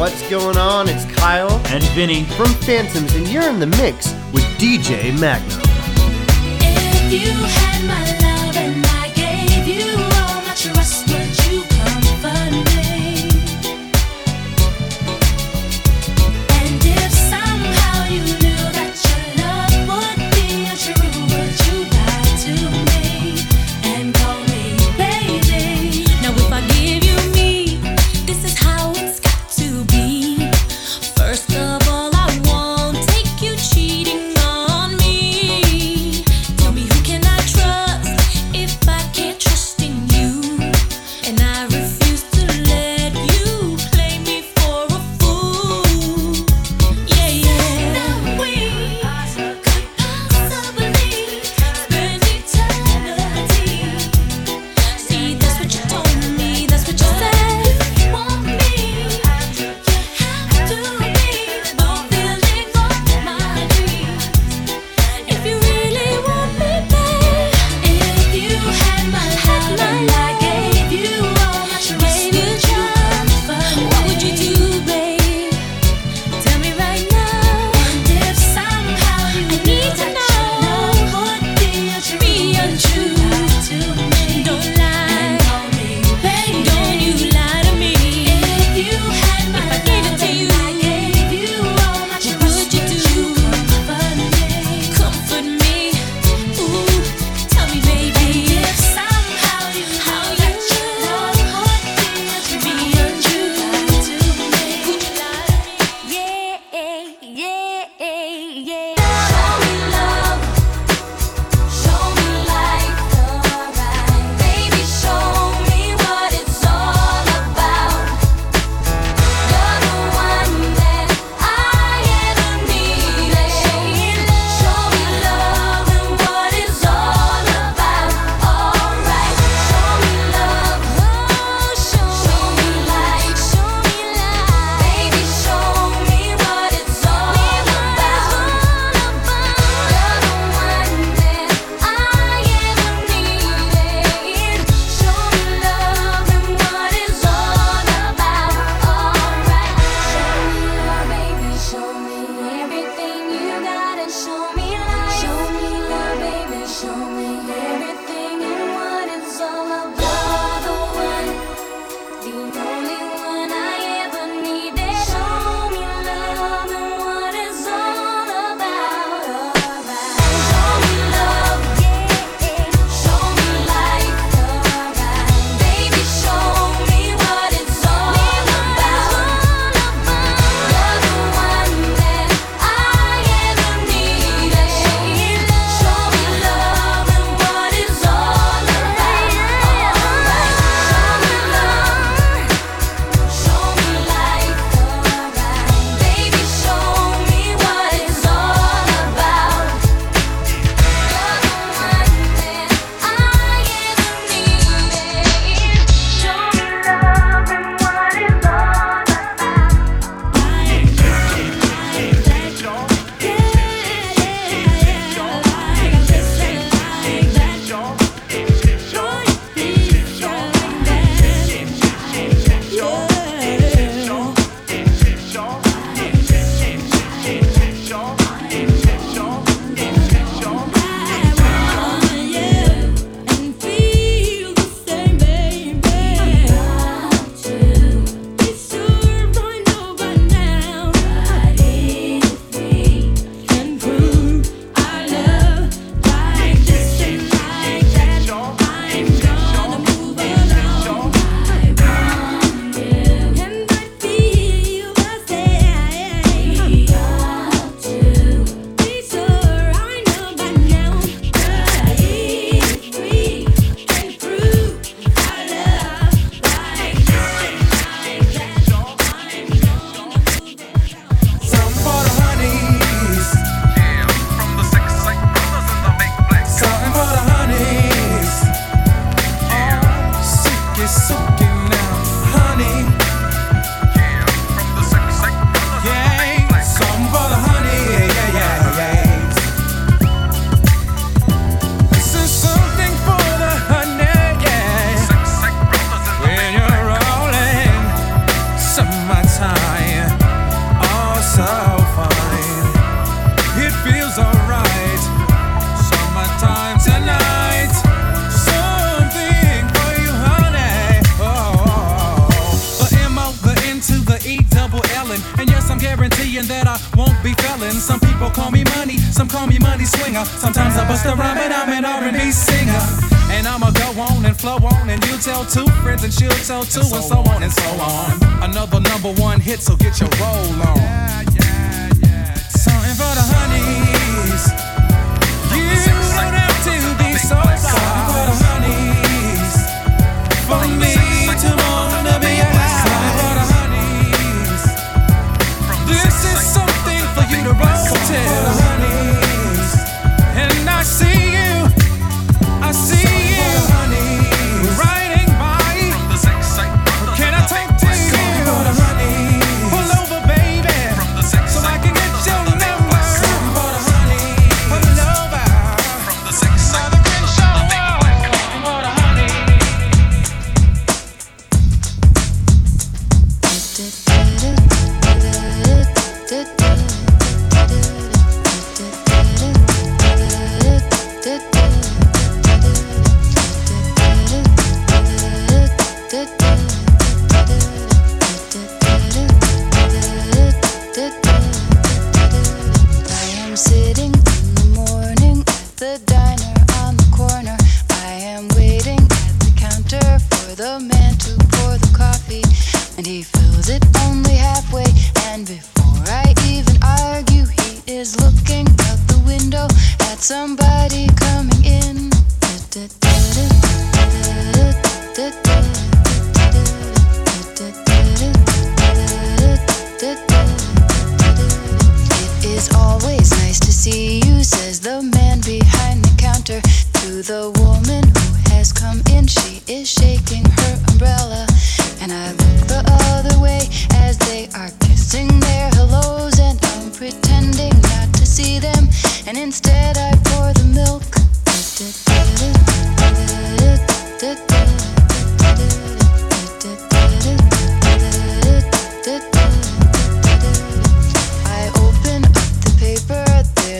What's going on? It's Kyle and Vinny from Phantoms, and you're in the mix with DJ Magnum.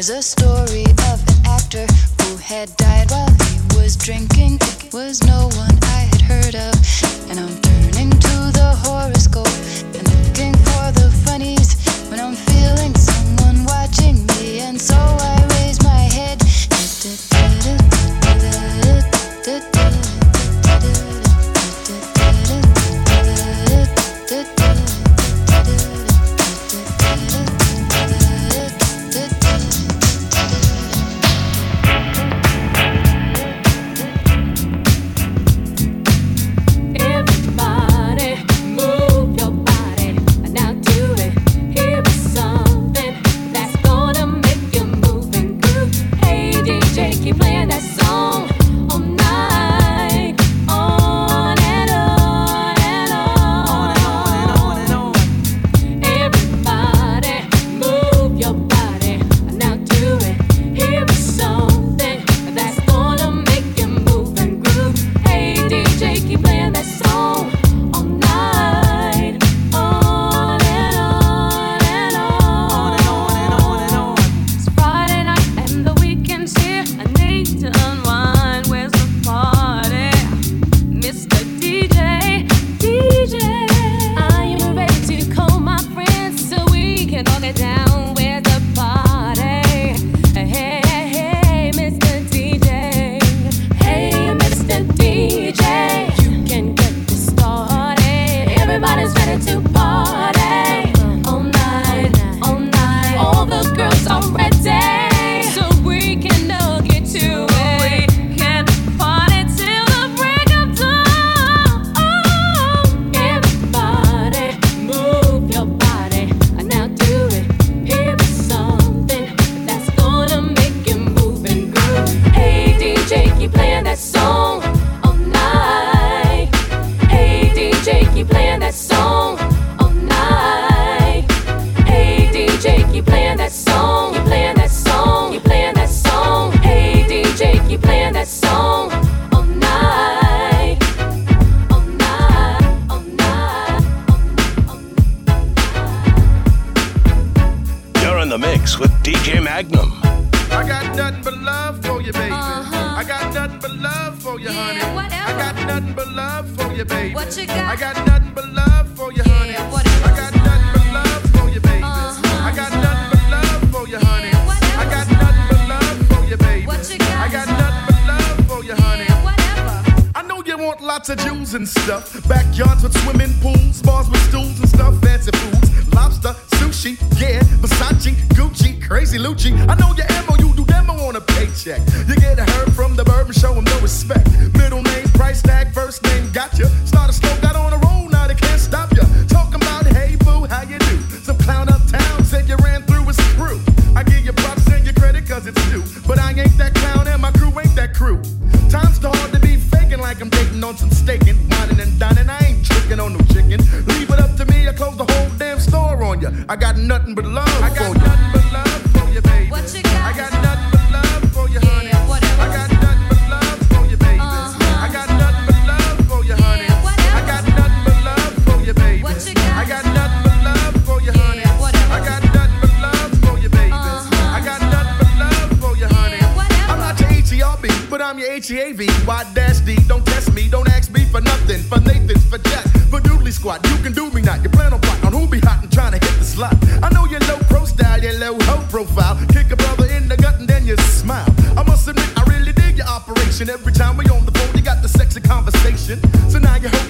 There's a story of an actor who had died while he was drinking. It was no one I had heard of. And I'm turning to the horoscope and looking for the funnies when I'm feeling someone watching me. And so I I'm your H-E-A-V. Y dash D, don't test me, don't ask me for nothing. For Nathan's, for Jack, for Doodly Squad. You can do me not. You plan on plot on who be hot and trying to hit the slot. I know your low pro style, your low hoe profile. Kick a brother in the gut and then you smile. I must admit, I really dig your operation. Every time we on the phone, you got the sexy conversation. So now you the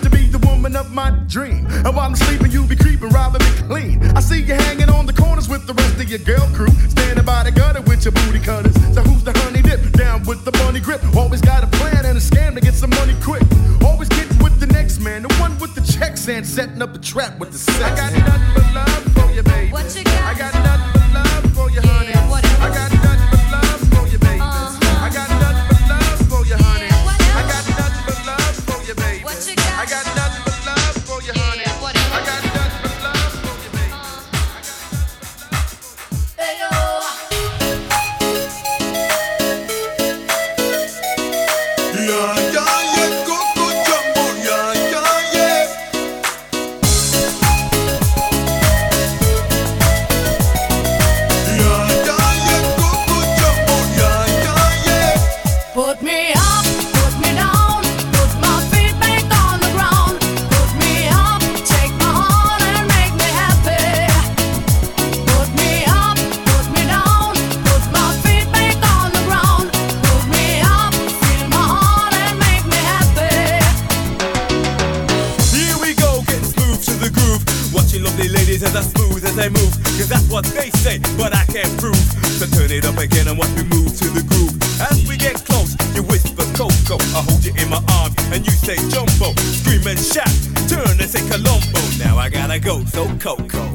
woman of my dream. And while I'm sleeping, you be creeping, robbing me clean. I see you hanging on the corners with the rest of your girl crew. Standing by the gutter with your booty cutters. So who's the honey dip? Down with the money grip. Always got a plan and a scam to get some money quick. Always getting with the next man, the one with the checks and setting up a trap with the sex. I got nothing but love for you, baby. What you got? I got nothing what they say, but I can't prove. So turn it up again and watch me move to the groove. As we get close, you whisper Coco. I hold you in my arms and you say Jumbo. Scream and shout, turn and say Colombo. Now I gotta go, so Coco.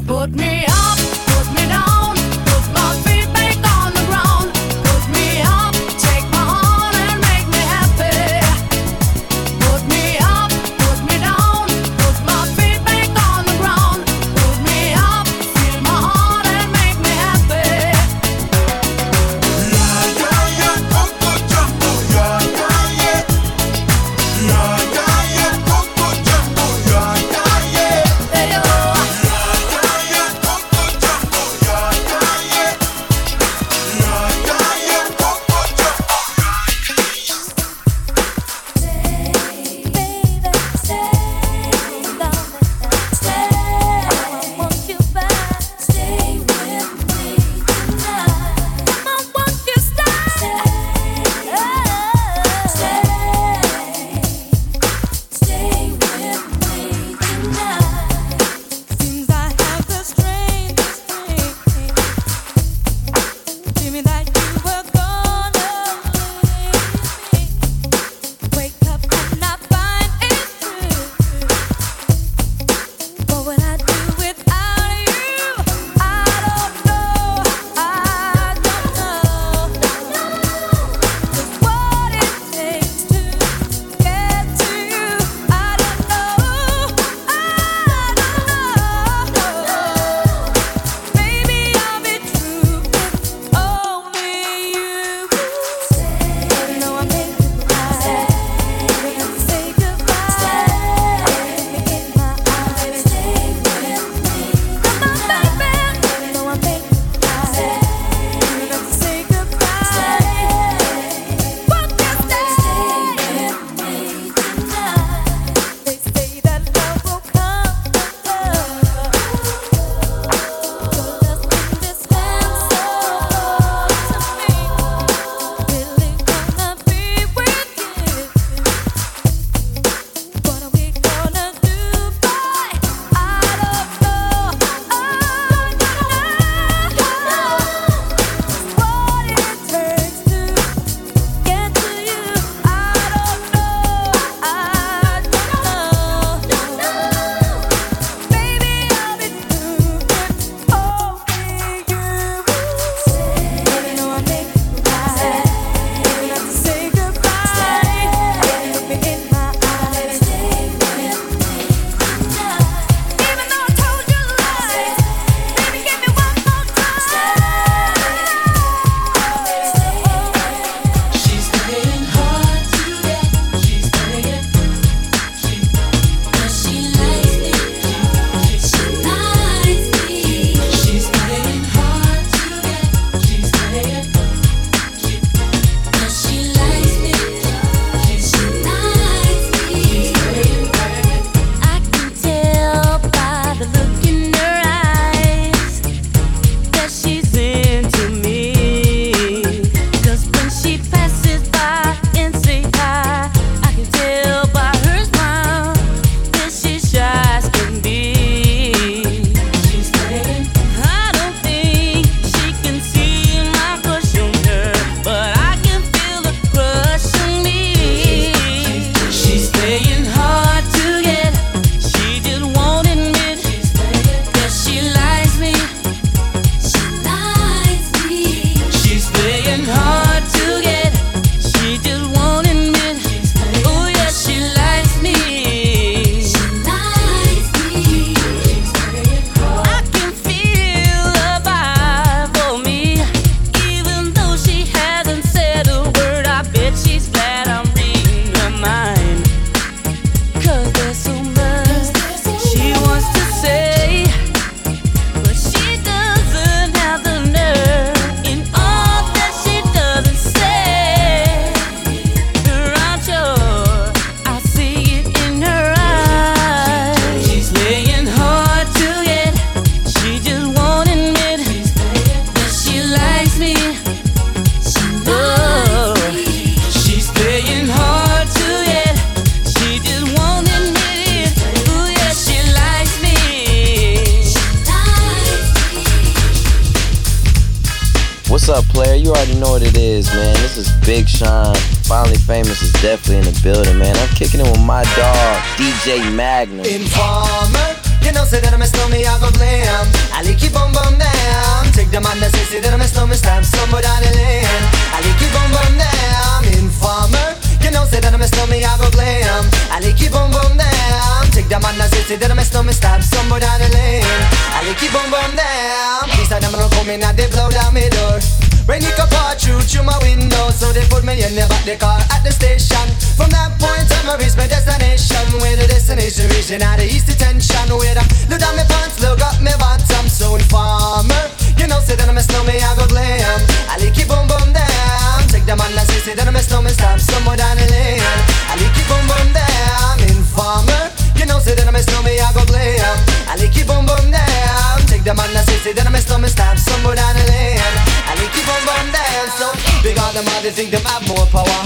They think them have more power.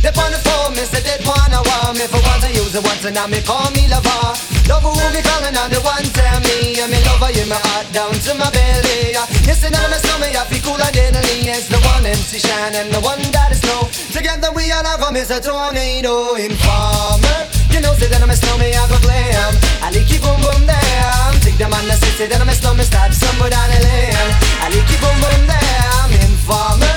They on the phone, me say they wanna want me For once I use it once and now me call me lover. Love who be calling on the one tell me. And me lover in my heart down to my belly. Yes, and now my stomach I feel cooler than a It's the one MC Shan and the one that is snow. Together we are is a tornado. Informer You know say that I'm a snowman I go glam. I like keep boom boom down Take the man that say say that I'm a snowman Stop somewhere down the lane. I like keep boom boom down Informer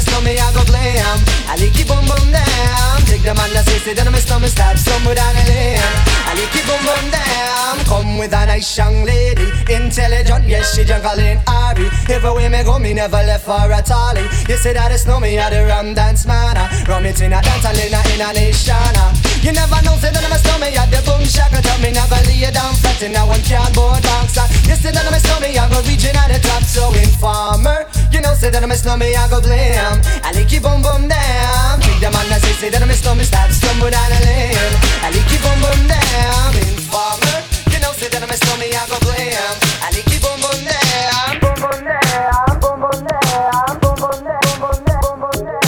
you know, say that I'm a snowman, I go glam I like it boom Take the man that say, say that I'm a snowman Stab somewhere down the lane I like it boom boom down Come with a nice young lady Intelligent, yes, she juggling Ari. Everywhere me go, me never left for a tally. You say that it's snowman, I the rum dance man. Rum it in a dance, I in a, in a nation. You never know, say that I'm a snowman, I the boom shaka. Tell me never lay down flat in a one cardboard box. You say that I'm a snowman, I go reaching at the top. So informer, you know, say that I'm a snowman, I go glam I like it boom boom down Take the man that say, say that I'm a snowman Stop stumble down the lane I like it boom boom down Informer You know say that I'm a I go glam I like it boom boom down Boom boom down Boom boom down Boom boom down Boom boom down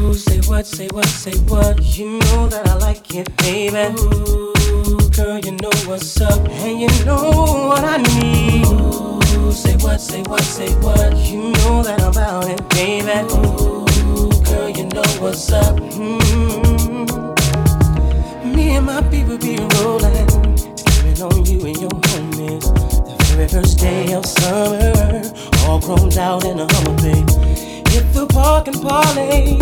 Ooh, say what, say what, say what. You know that I like it, baby. Ooh, girl, you know what's up, and you know what I need. Ooh, say what, say what, say what. You know that I'm about it, baby. Ooh, girl, you know what's up. Mm-hmm. Me and my people be rolling, skipping on you and your homies. The very first day of summer, all grown out in a Hummer, babe. Hit the park and parlay.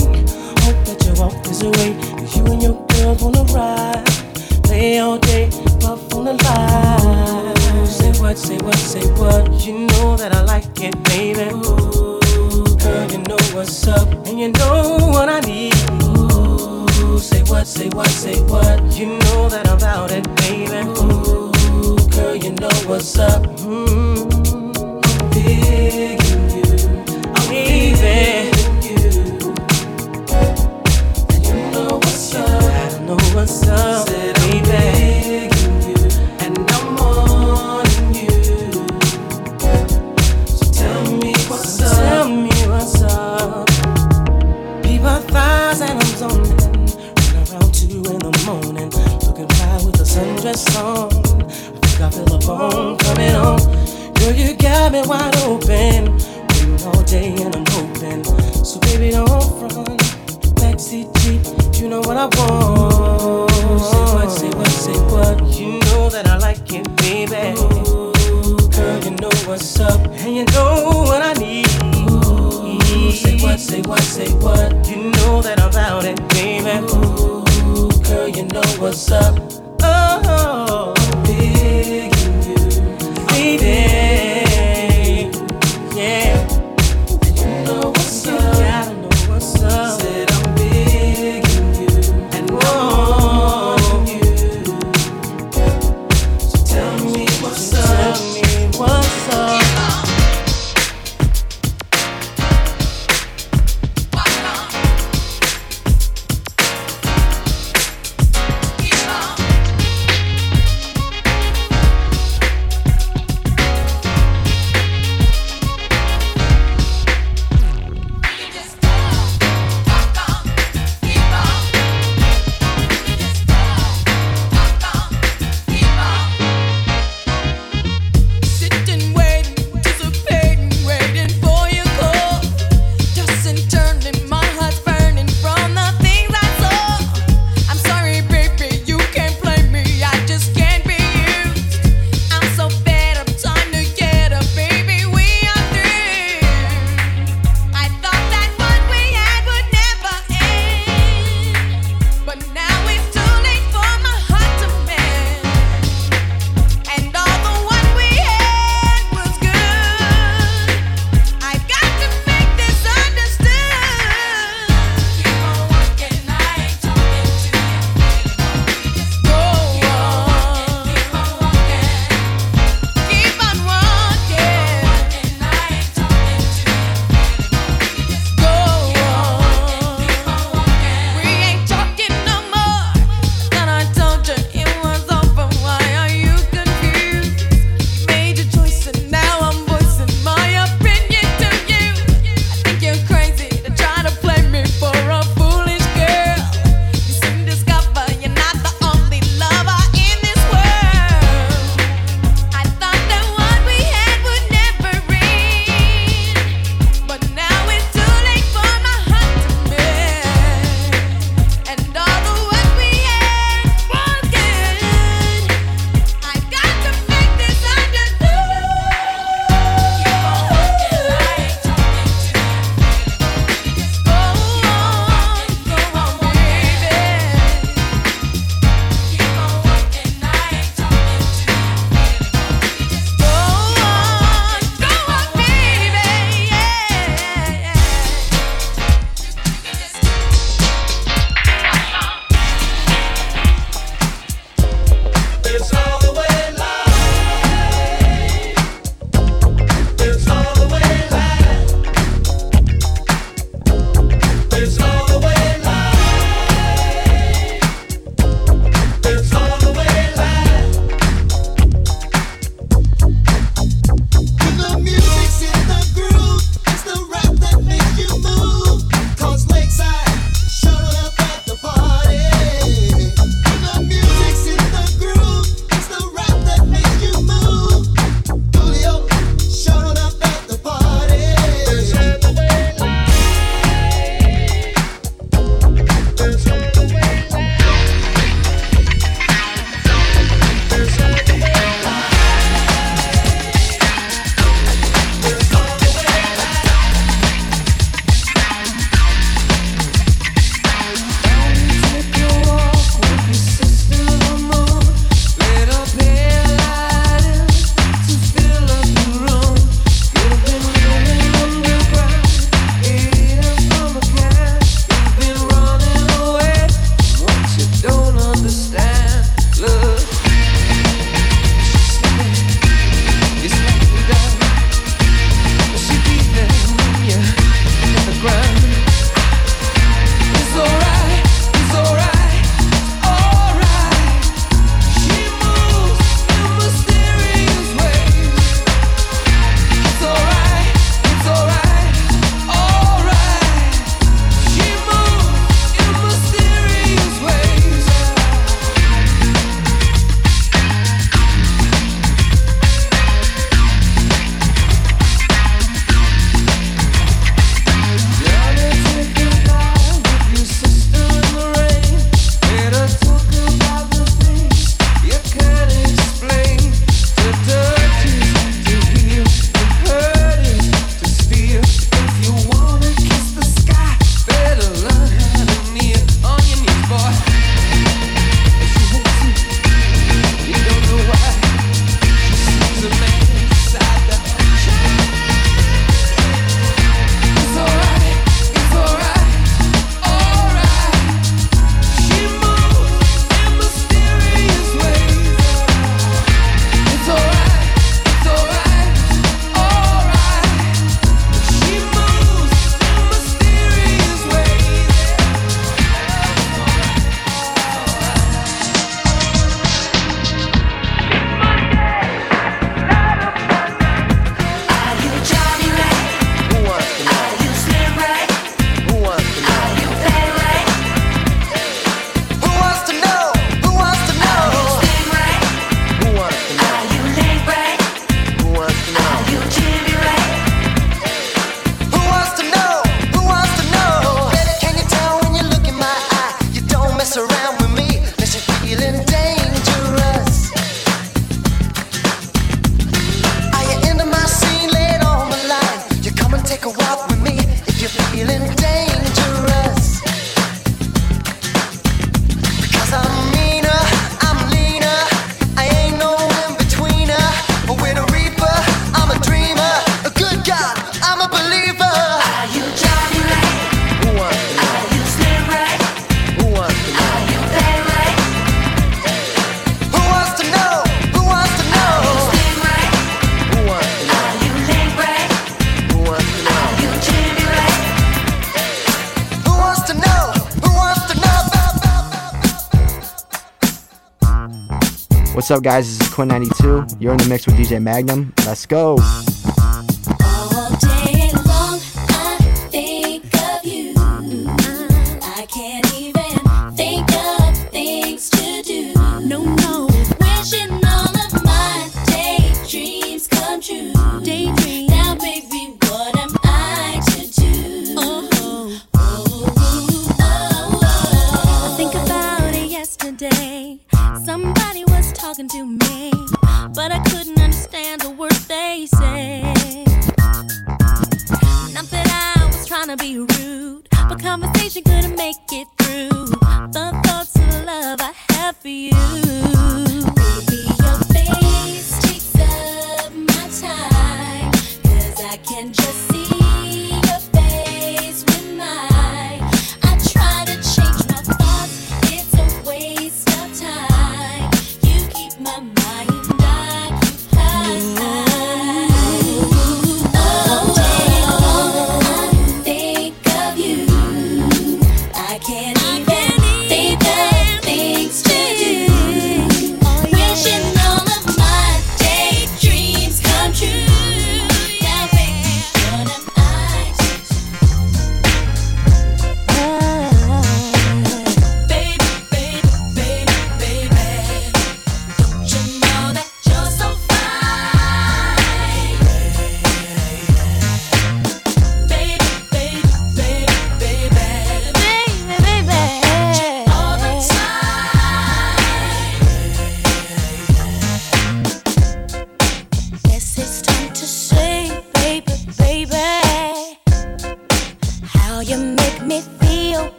What's up, guys? This is Quinn92. You're in the mix with DJ Magnum. Let's go.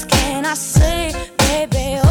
else can I say, baby?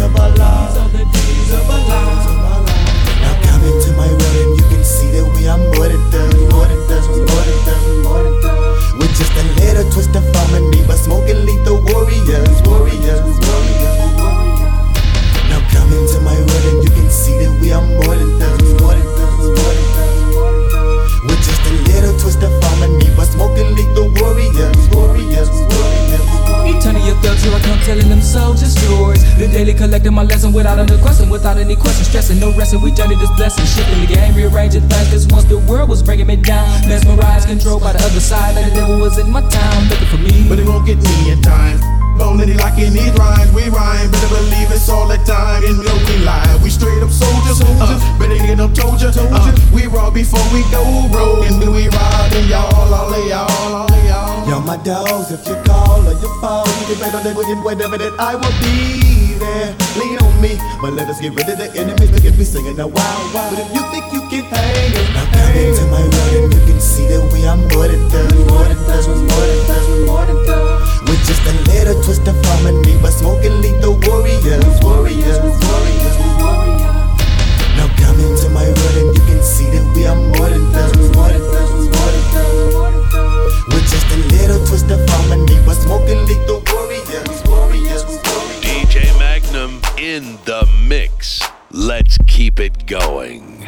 of our lives. These are the days of our lives. Now come into my wedding, you can see that we are more than thugs, more than thugs, more than thugs, more than thugs. With just a little twist of harmony, but smoking lethal warriors, warriors, warriors. Now come into my wedding, you can see that we are more than thugs, more than more than. With just a little twist of harmony, but smoking lethal warriors, warriors, warriors. Eternity of thugs, I come telling them soldiers. The daily collecting my lesson without any question, without any question. Stressing, no resting, we journey this blessing. Shifting the game, rearranging things. Cause once the world was bringing me down, mesmerized, controlled by the other side. And the devil was in my town, looking for me. But it won't get me in time. Bone like in these rhymes, we rhyme. Better believe it's all the time. In no we lie, we straight up soldiers. Uh, better get up, told ya. Uh, we raw before we go roll. And then we ride, and y'all, all of y'all, all of y'all. Yo, my dogs, if you call or you fall, you can bet on that wicked whatever that I will be there. Lean on me, but let us get rid of the enemies. Look at me singing a wild, wild. But if you think you can hang it, now come into my world and you can see that we are more than done, more than done, we're more than done, we're more than done. With just a little twist of harmony, but smoking lethal warriors, warriors, warriors, warriors. Now come into my world and you can see that we are more than done, more than done, more than done. With just a little twist of harmony, but smoking lethal warriors, in the mix. Let's keep it going.